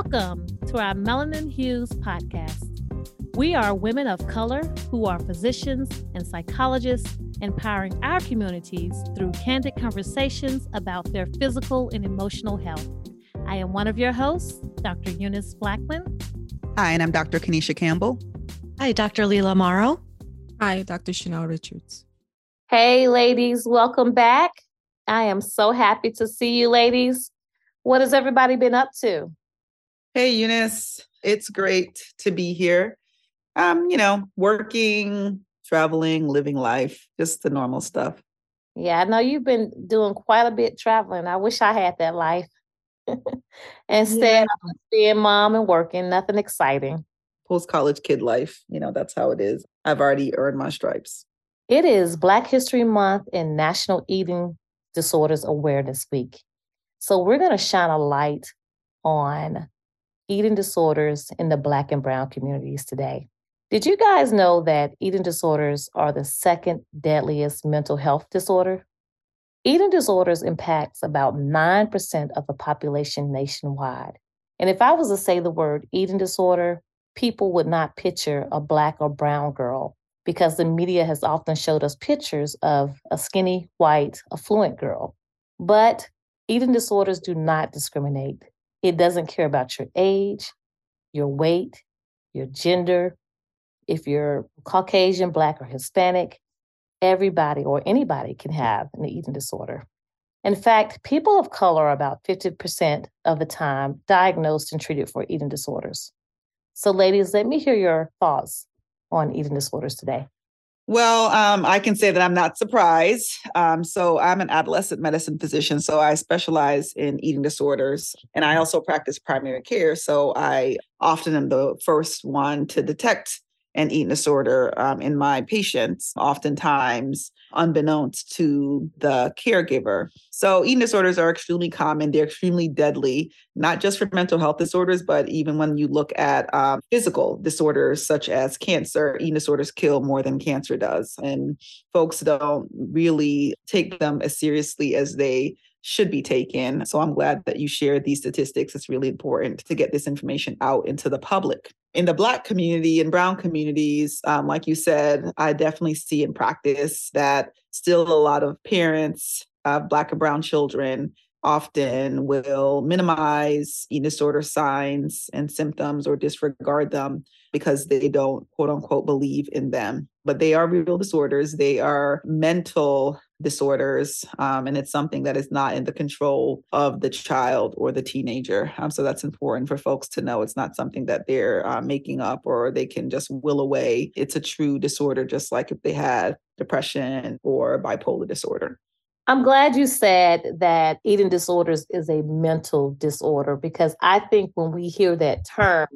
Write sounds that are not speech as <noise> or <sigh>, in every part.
Welcome to our Melanin Hues podcast. We are women of color who are physicians and psychologists, empowering our communities through candid conversations about their physical and emotional health. I am one of your hosts, Dr. Eunice Blackman. Hi, and I'm Dr. Kanisha Campbell. Hi, Dr. Leela Morrow. Hi, Dr. Chanel Richards. Hey, ladies, welcome back. I am so happy to see you, ladies. What has everybody been up to? Hey, Eunice. It's great to be here. Um, you know, working, traveling, living life, just the normal stuff. Yeah, I know you've been doing quite a bit traveling. I wish I had that life. <laughs> Instead, yeah. Being mom and working, nothing exciting. Post college kid life, you know, that's how it is. I've already earned my stripes. It is Black History Month and National Eating Disorders Awareness Week. So, we're going to shine a light on eating disorders in the Black and Brown communities today. Did you guys know that eating disorders are the second deadliest mental health disorder? Eating disorders impacts about 9% of the population nationwide. And if I was to say the word eating disorder, people would not picture a black or brown girl because the media has often showed us pictures of a skinny, white, affluent girl. But eating disorders do not discriminate. It doesn't care about your age, your weight, your gender, if you're Caucasian, Black, or Hispanic. Everybody or anybody can have an eating disorder. In fact, people of color are about 50% of the time diagnosed and treated for eating disorders. So, ladies, let me hear your thoughts on eating disorders today. Well, um, I can say that I'm not surprised. Um, so I'm an adolescent medicine physician, so I specialize in eating disorders, and I also practice primary care. So I often am the first one to detect an eating disorder um, in my patients, oftentimes unbeknownst to the caregiver. So, eating disorders are extremely common. They're extremely deadly, not just for mental health disorders, but even when you look at um, physical disorders such as cancer, eating disorders kill more than cancer does. And folks don't really take them as seriously as they should be taken. So I'm glad that you shared these statistics. It's really important to get this information out into the public. In the Black community and Brown communities, um, like you said, I definitely see in practice that still a lot of parents of Black and Brown children often will minimize eating disorder signs and symptoms or disregard them because they don't quote unquote believe in them. But they are real disorders, they are mental disorders, um, and it's something that is not in the control of the child or the teenager. Um, so that's important for folks to know. It's not something that they're uh, making up or they can just will away. It's a true disorder, just like if they had depression or bipolar disorder. I'm glad you said that eating disorders is a mental disorder because I think when we hear that term,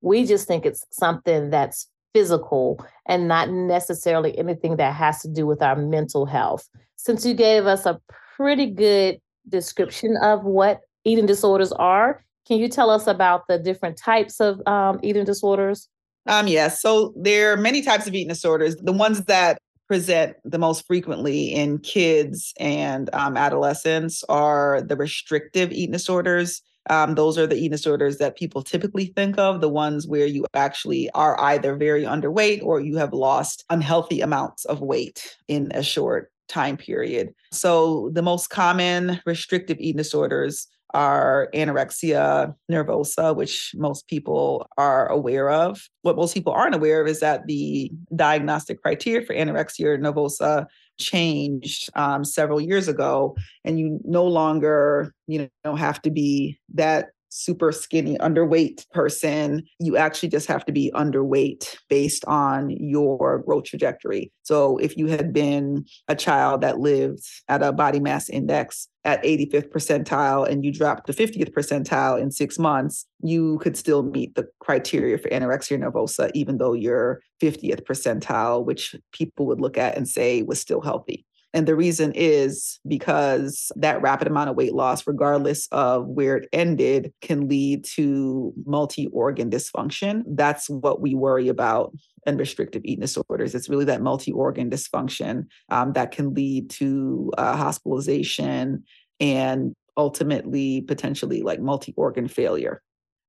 we just think it's something that's physical and not necessarily anything that has to do with our mental health. Since you gave us a pretty good description of what eating disorders are, can you tell us about the different types of um, eating disorders? Um, yes. So there are many types of eating disorders. The ones that present the most frequently in kids and um, adolescents are the restrictive eating disorders. Um, those are the eating disorders that people typically think of, the ones where you actually are either very underweight or you have lost unhealthy amounts of weight in a short time period. So, the most common restrictive eating disorders are anorexia nervosa, which most people are aware of. What most people aren't aware of is that the diagnostic criteria for anorexia nervosa changed um, several years ago, and you no longer, you know, have to be that super skinny, underweight person. You actually just have to be underweight based on your growth trajectory. So if you had been a child that lived at a body mass index at 85th percentile and you dropped to 50th percentile in six months, you could still meet the criteria for anorexia nervosa, even though you're 50th percentile, which people would look at and say was still healthy. And the reason is because that rapid amount of weight loss, regardless of where it ended, can lead to multi organ dysfunction. That's what we worry about in restrictive eating disorders. It's really that multi organ dysfunction um, that can lead to uh, hospitalization and ultimately potentially like multi organ failure.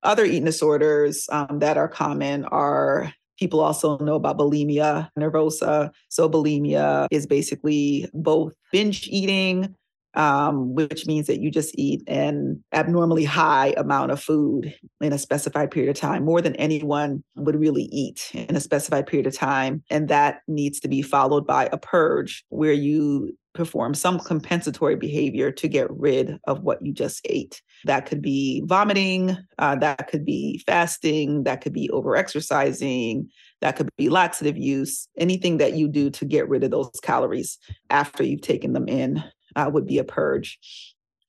Other eating disorders um, that are common are People also know about bulimia nervosa. So, bulimia is basically both binge eating, um, which means that you just eat an abnormally high amount of food in a specified period of time, more than anyone would really eat in a specified period of time. And that needs to be followed by a purge where you perform some compensatory behavior to get rid of what you just ate. That could be vomiting, uh, that could be fasting, that could be over exercising, that could be laxative use. Anything that you do to get rid of those calories after you've taken them in uh, would be a purge.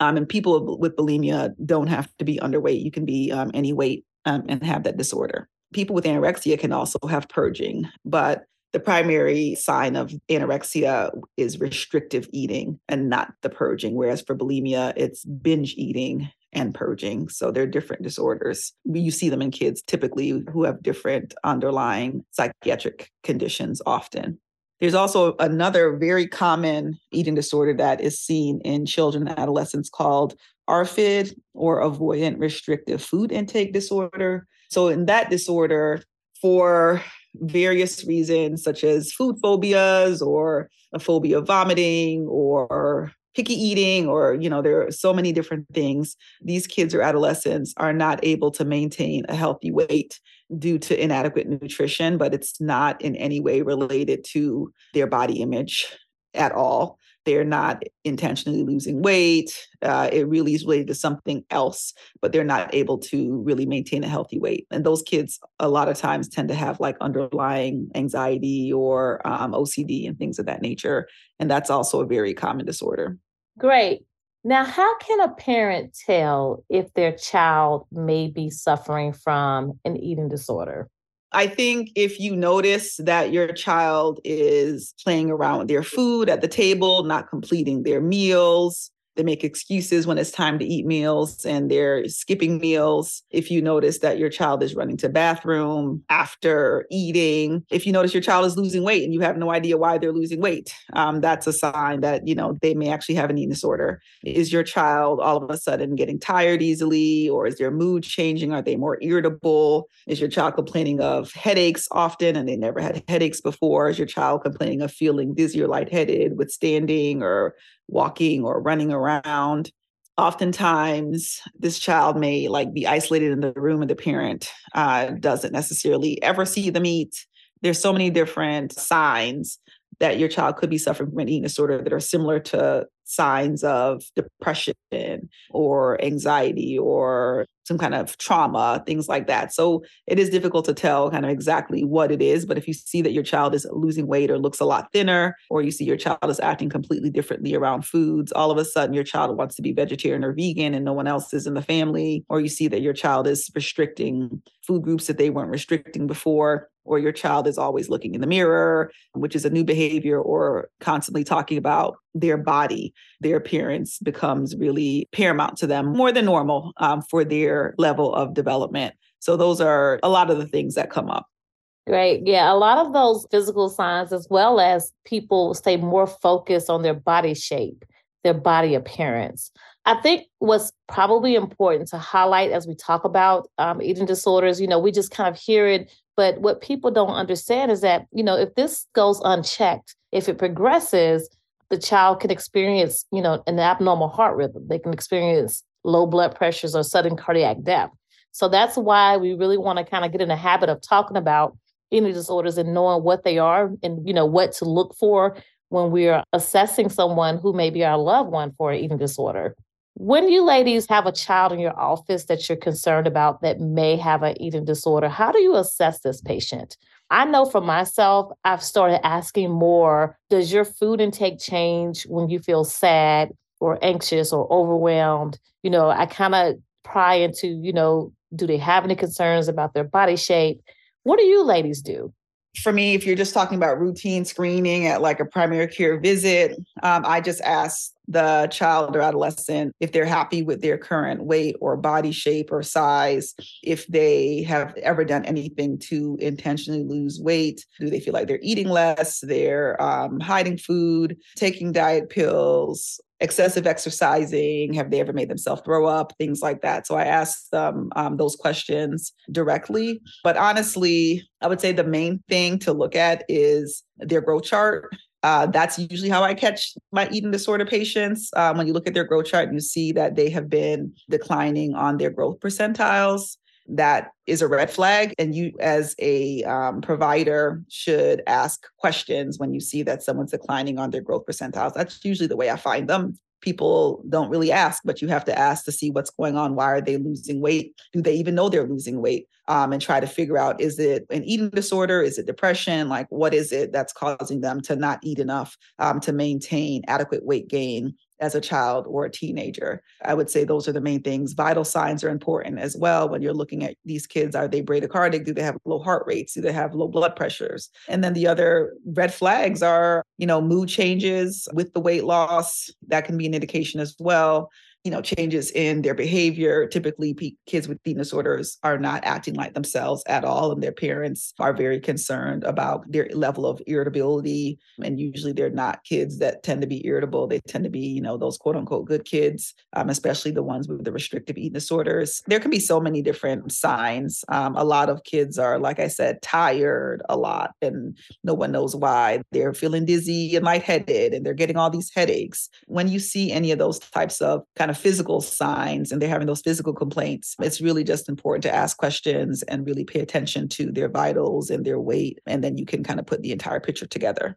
Um, and people with bulimia don't have to be underweight. You can be um, any weight um, and have that disorder. People with anorexia can also have purging, but the primary sign of anorexia is restrictive eating and not the purging. Whereas for bulimia, it's binge eating and purging. So they're different disorders. You see them in kids typically who have different underlying psychiatric conditions often. There's also another very common eating disorder that is seen in children and adolescents called ARFID or avoidant restrictive food intake disorder. So, in that disorder, for various reasons, such as food phobias or a phobia of vomiting or picky eating or you know there are so many different things these kids or adolescents are not able to maintain a healthy weight due to inadequate nutrition, but it's not in any way related to their body image at all. They're not intentionally losing weight. Uh, it really is related to something else, but they're not able to really maintain a healthy weight. And those kids, a lot of times, tend to have like underlying anxiety or um, OCD and things of that nature. And that's also a very common disorder. Great. Now, how can a parent tell if their child may be suffering from an eating disorder? I think if you notice that your child is playing around with their food at the table, not completing their meals, they make excuses when it's time to eat meals and they're skipping meals. If you notice that your child is running to bathroom after eating, if you notice your child is losing weight and you have no idea why they're losing weight, um, that's a sign that you know they may actually have an eating disorder. Is your child all of a sudden getting tired easily, or is their mood changing? Are they more irritable? Is your child complaining of headaches often and they never had headaches before? Is your child complaining of feeling dizzy or lightheaded with standing or walking or running around. Oftentimes, this child may like be isolated in the room and the parent uh, doesn't necessarily ever see them eat. There's so many different signs that your child could be suffering from an eating disorder that are similar to signs of depression or anxiety or some kind of trauma, things like that. So it is difficult to tell kind of exactly what it is. But if you see that your child is losing weight or looks a lot thinner, or you see your child is acting completely differently around foods, all of a sudden your child wants to be vegetarian or vegan and no one else is in the family, or you see that your child is restricting food groups that they weren't restricting before, or your child is always looking in the mirror, which is a new behavior, or constantly talking about their body, their appearance becomes really paramount to them more than normal um, for their level of development. So, those are a lot of the things that come up. Great. Yeah. A lot of those physical signs, as well as people stay more focused on their body shape, their body appearance. I think what's probably important to highlight as we talk about um, eating disorders, you know, we just kind of hear it, but what people don't understand is that, you know, if this goes unchecked, if it progresses, the child can experience, you know, an abnormal heart rhythm. They can experience low blood pressures or sudden cardiac death. So that's why we really want to kind of get in the habit of talking about eating disorders and knowing what they are and you know what to look for when we're assessing someone who may be our loved one for an eating disorder. When you ladies have a child in your office that you're concerned about that may have an eating disorder, how do you assess this patient? I know for myself, I've started asking more Does your food intake change when you feel sad or anxious or overwhelmed? You know, I kind of pry into, you know, do they have any concerns about their body shape? What do you ladies do? For me, if you're just talking about routine screening at like a primary care visit, um, I just ask the child or adolescent if they're happy with their current weight or body shape or size, if they have ever done anything to intentionally lose weight, do they feel like they're eating less, they're um, hiding food, taking diet pills, excessive exercising? Have they ever made themselves throw up? Things like that. So I asked them um, those questions directly. But honestly, I would say the main thing to look at is their growth chart. Uh, that's usually how I catch my eating disorder patients. Um, when you look at their growth chart, and you see that they have been declining on their growth percentiles that is a red flag. And you, as a um, provider, should ask questions when you see that someone's declining on their growth percentiles. That's usually the way I find them. People don't really ask, but you have to ask to see what's going on. Why are they losing weight? Do they even know they're losing weight? Um, and try to figure out is it an eating disorder? Is it depression? Like, what is it that's causing them to not eat enough um, to maintain adequate weight gain as a child or a teenager. I would say those are the main things. Vital signs are important as well when you're looking at these kids. Are they bradycardic? Do they have low heart rates? Do they have low blood pressures? And then the other red flags are, you know, mood changes with the weight loss. That can be an indication as well you know changes in their behavior. Typically kids with eating disorders are not acting like themselves at all and their parents are very concerned about their level of irritability and usually they're not kids that tend to be irritable. They tend to be you know those quote unquote good kids um, especially the ones with the restrictive eating disorders. There can be so many different signs. Um, a lot of kids are like i said tired a lot and no one knows why. They're feeling dizzy and lightheaded and they're getting all these headaches. When you see any of those types of kind of of physical signs and they're having those physical complaints, it's really just important to ask questions and really pay attention to their vitals and their weight. And then you can kind of put the entire picture together.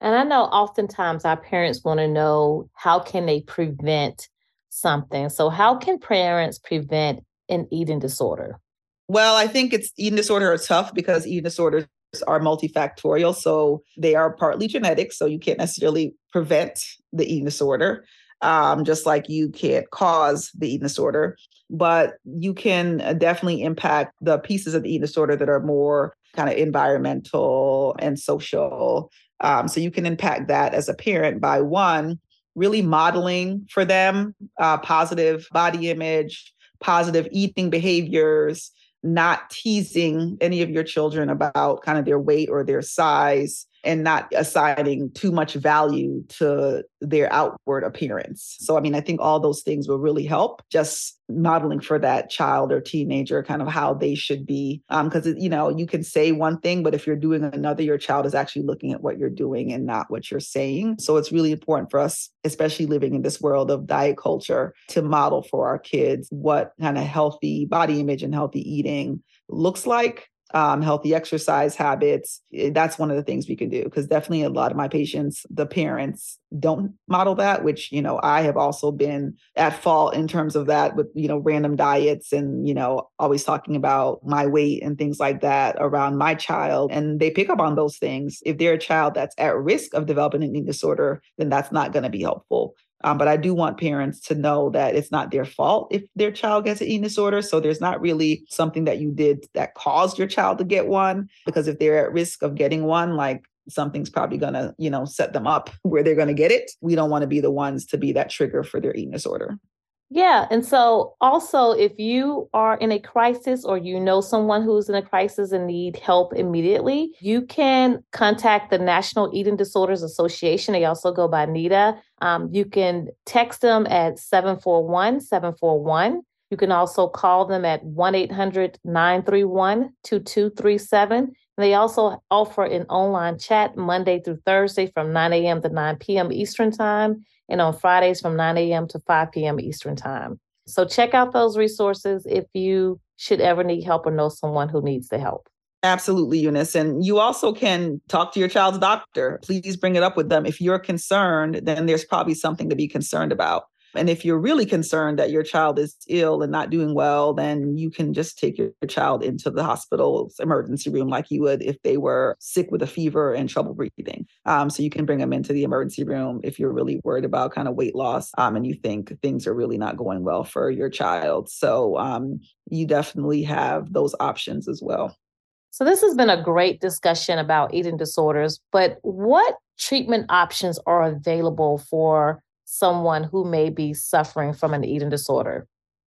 And I know oftentimes our parents want to know how can they prevent something. So how can parents prevent an eating disorder? Well, I think it's eating disorder are tough because eating disorders are multifactorial. So they are partly genetic. So you can't necessarily prevent the eating disorder um, just like you can't cause the eating disorder, but you can uh, definitely impact the pieces of the eating disorder that are more kind of environmental and social. Um, so you can impact that as a parent by one, really modeling for them uh, positive body image, positive eating behaviors, not teasing any of your children about kind of their weight or their size and not assigning too much value to their outward appearance. So, I mean, I think all those things will really help just modeling for that child or teenager kind of how they should be. Because, um, you know, you can say one thing, but if you're doing another, your child is actually looking at what you're doing and not what you're saying. So, it's really important for us, especially living in this world of diet culture, to model for our kids what kind of healthy body image and healthy eating looks like um, healthy exercise habits. Eh, that's one of the things we can do because definitely a lot of my patients, the parents don't model that, which, you know, I have also been at fault in terms of that with, you know, random diets and, you know, always talking about my weight and things like that around my child. And they pick up on those things. If they're a child that's at risk of developing an eating disorder, then that's not going to be helpful. Um, but I do want parents to know that it's not their fault if their child gets an eating disorder. So there's not really something that you did that caused your child to get one. Because if they're at risk of getting one, like something's probably going to, you know, set them up <laughs> where they're going to get it. We don't want to be the ones to be that trigger for their eating disorder. Yeah. And so, also, if you are in a crisis or you know someone who's in a crisis and need help immediately, you can contact the National Eating Disorders Association. They also go by NEDA. Um, you can text them at 741 741. You can also call them at 1 800 931 2237. They also offer an online chat Monday through Thursday from 9 a.m. to 9 p.m. Eastern Time and on Fridays from 9 a.m. to 5 p.m. Eastern Time. So check out those resources if you should ever need help or know someone who needs the help. Absolutely, Eunice. And you also can talk to your child's doctor. Please bring it up with them. If you're concerned, then there's probably something to be concerned about. And if you're really concerned that your child is ill and not doing well, then you can just take your child into the hospital's emergency room like you would if they were sick with a fever and trouble breathing. Um, so you can bring them into the emergency room if you're really worried about kind of weight loss um, and you think things are really not going well for your child. So um, you definitely have those options as well. So, this has been a great discussion about eating disorders, but what treatment options are available for someone who may be suffering from an eating disorder?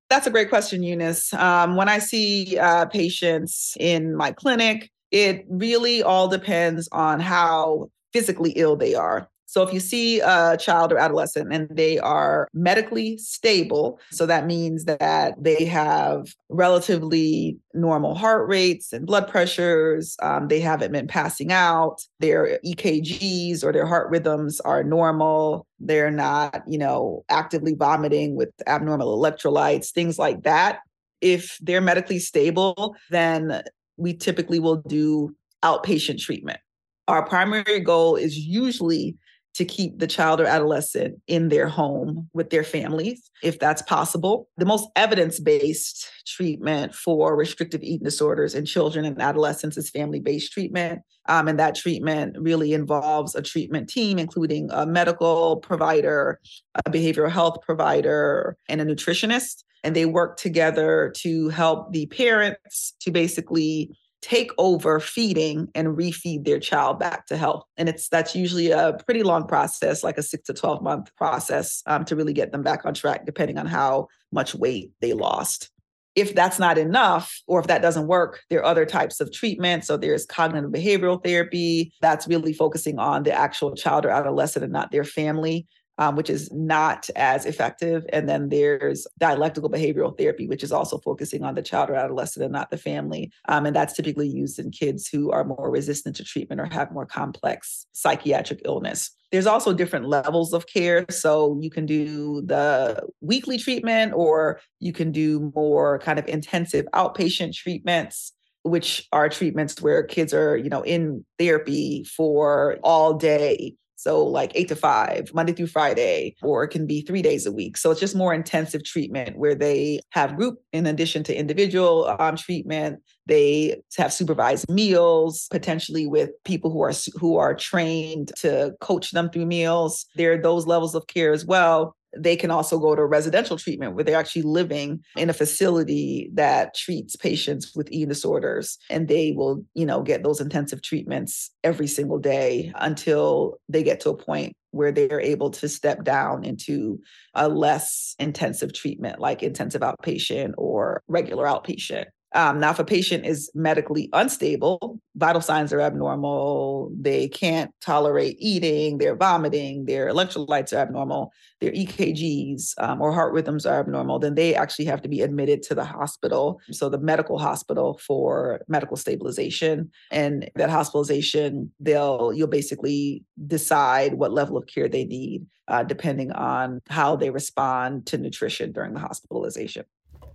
That's a great question, Eunice. Um, when I see uh, patients in my clinic, it really all depends on how physically ill they are. So if you see a child or adolescent and they are medically stable, so that means that they have relatively normal heart rates and blood pressures, um, they haven't been passing out, their EKGs or their heart rhythms are normal, they're not, you know, actively vomiting with abnormal electrolytes, things like that. If they're medically stable, then we typically will do outpatient treatment. Our primary goal is usually to keep the child or adolescent in their home with their families, if that's possible. The most evidence based treatment for restrictive eating disorders in children and adolescents is family based treatment. Um, and that treatment really involves a treatment team, including a medical provider, a behavioral health provider, and a nutritionist. And they work together to help the parents to basically take over feeding and refeed their child back to health. And it's that's usually a pretty long process like a six to 12 month process um, to really get them back on track depending on how much weight they lost. If that's not enough or if that doesn't work there are other types of treatment so there's cognitive behavioral therapy that's really focusing on the actual child or adolescent and not their family um, which is not as effective. And then there's dialectical behavioral therapy, which is also focusing on the child or adolescent and not the family. Um, and that's typically used in kids who are more resistant to treatment or have more complex psychiatric illness. There's also different levels of care. So you can do the weekly treatment or you can do more kind of intensive outpatient treatments which are treatments where kids are, you know, in therapy for all day so, like eight to five, Monday through Friday, or it can be three days a week. So, it's just more intensive treatment where they have group in addition to individual um, treatment. They have supervised meals, potentially with people who are who are trained to coach them through meals. There are those levels of care as well they can also go to residential treatment where they're actually living in a facility that treats patients with eating disorders. And they will you know get those intensive treatments every single day until they get to a point where they're able to step down into a less intensive treatment like intensive outpatient or regular outpatient. Um, now, if a patient is medically unstable, vital signs are abnormal, they can't tolerate eating, they're vomiting, their electrolytes are abnormal, their EKGs um, or heart rhythms are abnormal, then they actually have to be admitted to the hospital. So, the medical hospital for medical stabilization. And that hospitalization, they'll, you'll basically decide what level of care they need, uh, depending on how they respond to nutrition during the hospitalization.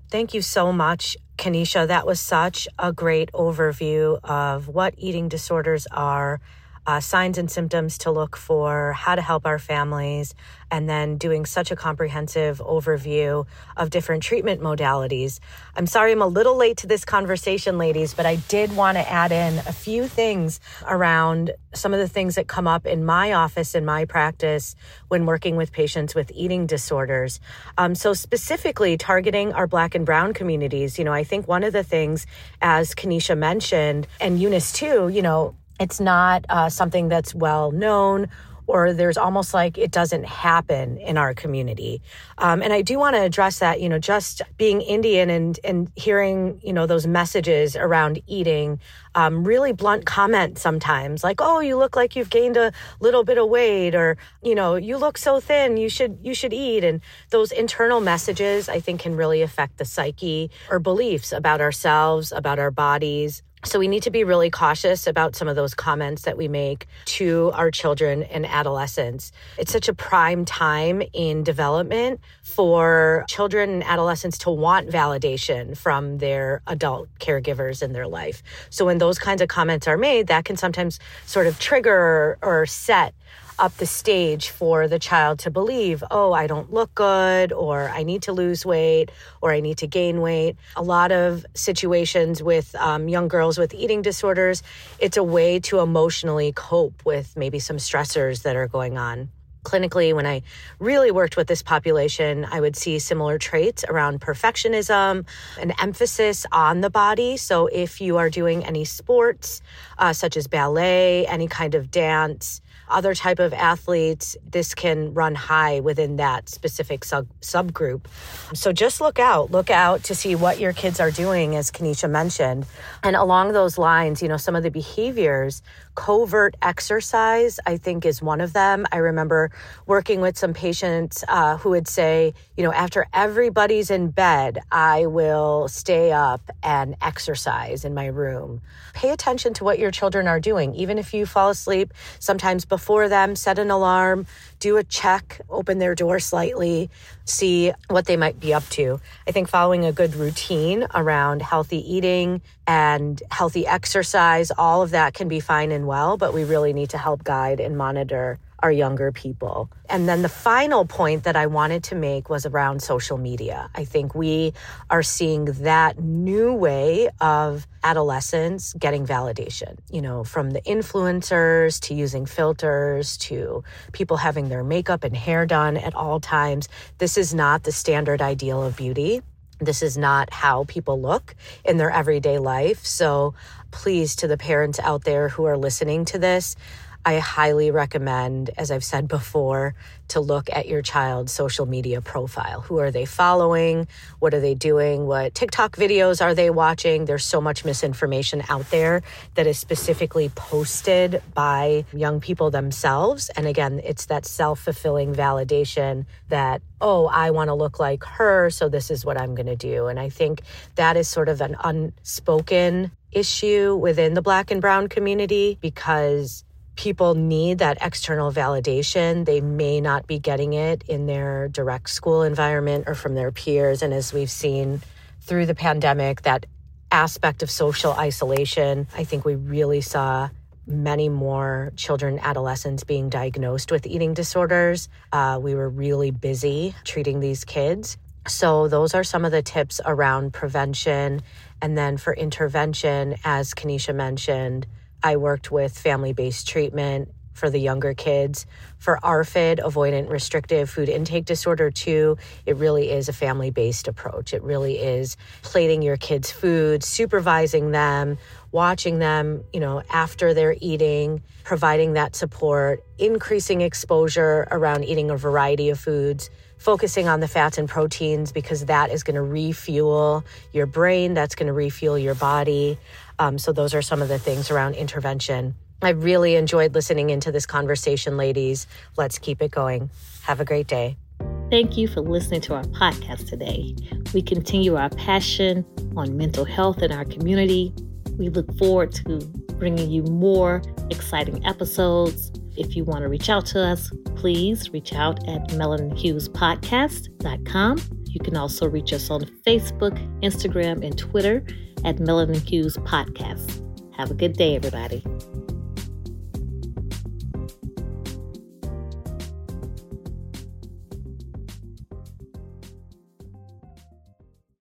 Thank you so much, Kenesha. That was such a great overview of what eating disorders are uh, signs and symptoms to look for, how to help our families, and then doing such a comprehensive overview of different treatment modalities. I'm sorry I'm a little late to this conversation, ladies, but I did want to add in a few things around some of the things that come up in my office, in my practice, when working with patients with eating disorders. Um, so, specifically targeting our Black and Brown communities, you know, I think one of the things, as Kenesha mentioned, and Eunice too, you know, it's not uh, something that's well known or there's almost like it doesn't happen in our community. Um, and I do want to address that, you know, just being Indian and, and hearing, you know, those messages around eating, um, really blunt comments sometimes like, oh, you look like you've gained a little bit of weight or, you know, you look so thin, you should, you should eat. And those internal messages I think can really affect the psyche or beliefs about ourselves, about our bodies. So we need to be really cautious about some of those comments that we make to our children and adolescents. It's such a prime time in development for children and adolescents to want validation from their adult caregivers in their life. So when those kinds of comments are made, that can sometimes sort of trigger or set up the stage for the child to believe, oh, I don't look good, or I need to lose weight, or I need to gain weight. A lot of situations with um, young girls with eating disorders, it's a way to emotionally cope with maybe some stressors that are going on clinically, when I really worked with this population, I would see similar traits around perfectionism, an emphasis on the body. So, if you are doing any sports, uh, such as ballet, any kind of dance, other type of athletes, this can run high within that specific sub- subgroup. So just look out, look out to see what your kids are doing, as Kenesha mentioned. And along those lines, you know, some of the behaviors covert exercise, I think, is one of them. I remember working with some patients uh, who would say, you know, after everybody's in bed, I will stay up and exercise in my room. Pay attention to what your children are doing. Even if you fall asleep, sometimes before them, set an alarm, do a check, open their door slightly, see what they might be up to. I think following a good routine around healthy eating and healthy exercise, all of that can be fine and well, but we really need to help guide and monitor our younger people. And then the final point that I wanted to make was around social media. I think we are seeing that new way of adolescents getting validation, you know, from the influencers to using filters to people having their makeup and hair done at all times. This is not the standard ideal of beauty. This is not how people look in their everyday life. So, please, to the parents out there who are listening to this, I highly recommend, as I've said before, to look at your child's social media profile. Who are they following? What are they doing? What TikTok videos are they watching? There's so much misinformation out there that is specifically posted by young people themselves. And again, it's that self fulfilling validation that, oh, I want to look like her, so this is what I'm going to do. And I think that is sort of an unspoken issue within the Black and Brown community because people need that external validation. They may not be getting it in their direct school environment or from their peers. And as we've seen through the pandemic, that aspect of social isolation, I think we really saw many more children, adolescents being diagnosed with eating disorders. Uh, we were really busy treating these kids. So, those are some of the tips around prevention. And then for intervention, as Kanisha mentioned, I worked with family based treatment for the younger kids. For ARFID, avoidant restrictive food intake disorder, too, it really is a family based approach. It really is plating your kids' food, supervising them, watching them, you know, after they're eating, providing that support, increasing exposure around eating a variety of foods focusing on the fats and proteins because that is going to refuel your brain, that's going to refuel your body. Um, so, those are some of the things around intervention. I really enjoyed listening into this conversation, ladies. Let's keep it going. Have a great day. Thank you for listening to our podcast today. We continue our passion on mental health in our community. We look forward to bringing you more exciting episodes. If you want to reach out to us, please reach out at melaninhuespodcast.com. You can also reach us on Facebook, Instagram, and Twitter at Melanin Hues Podcast. Have a good day, everybody.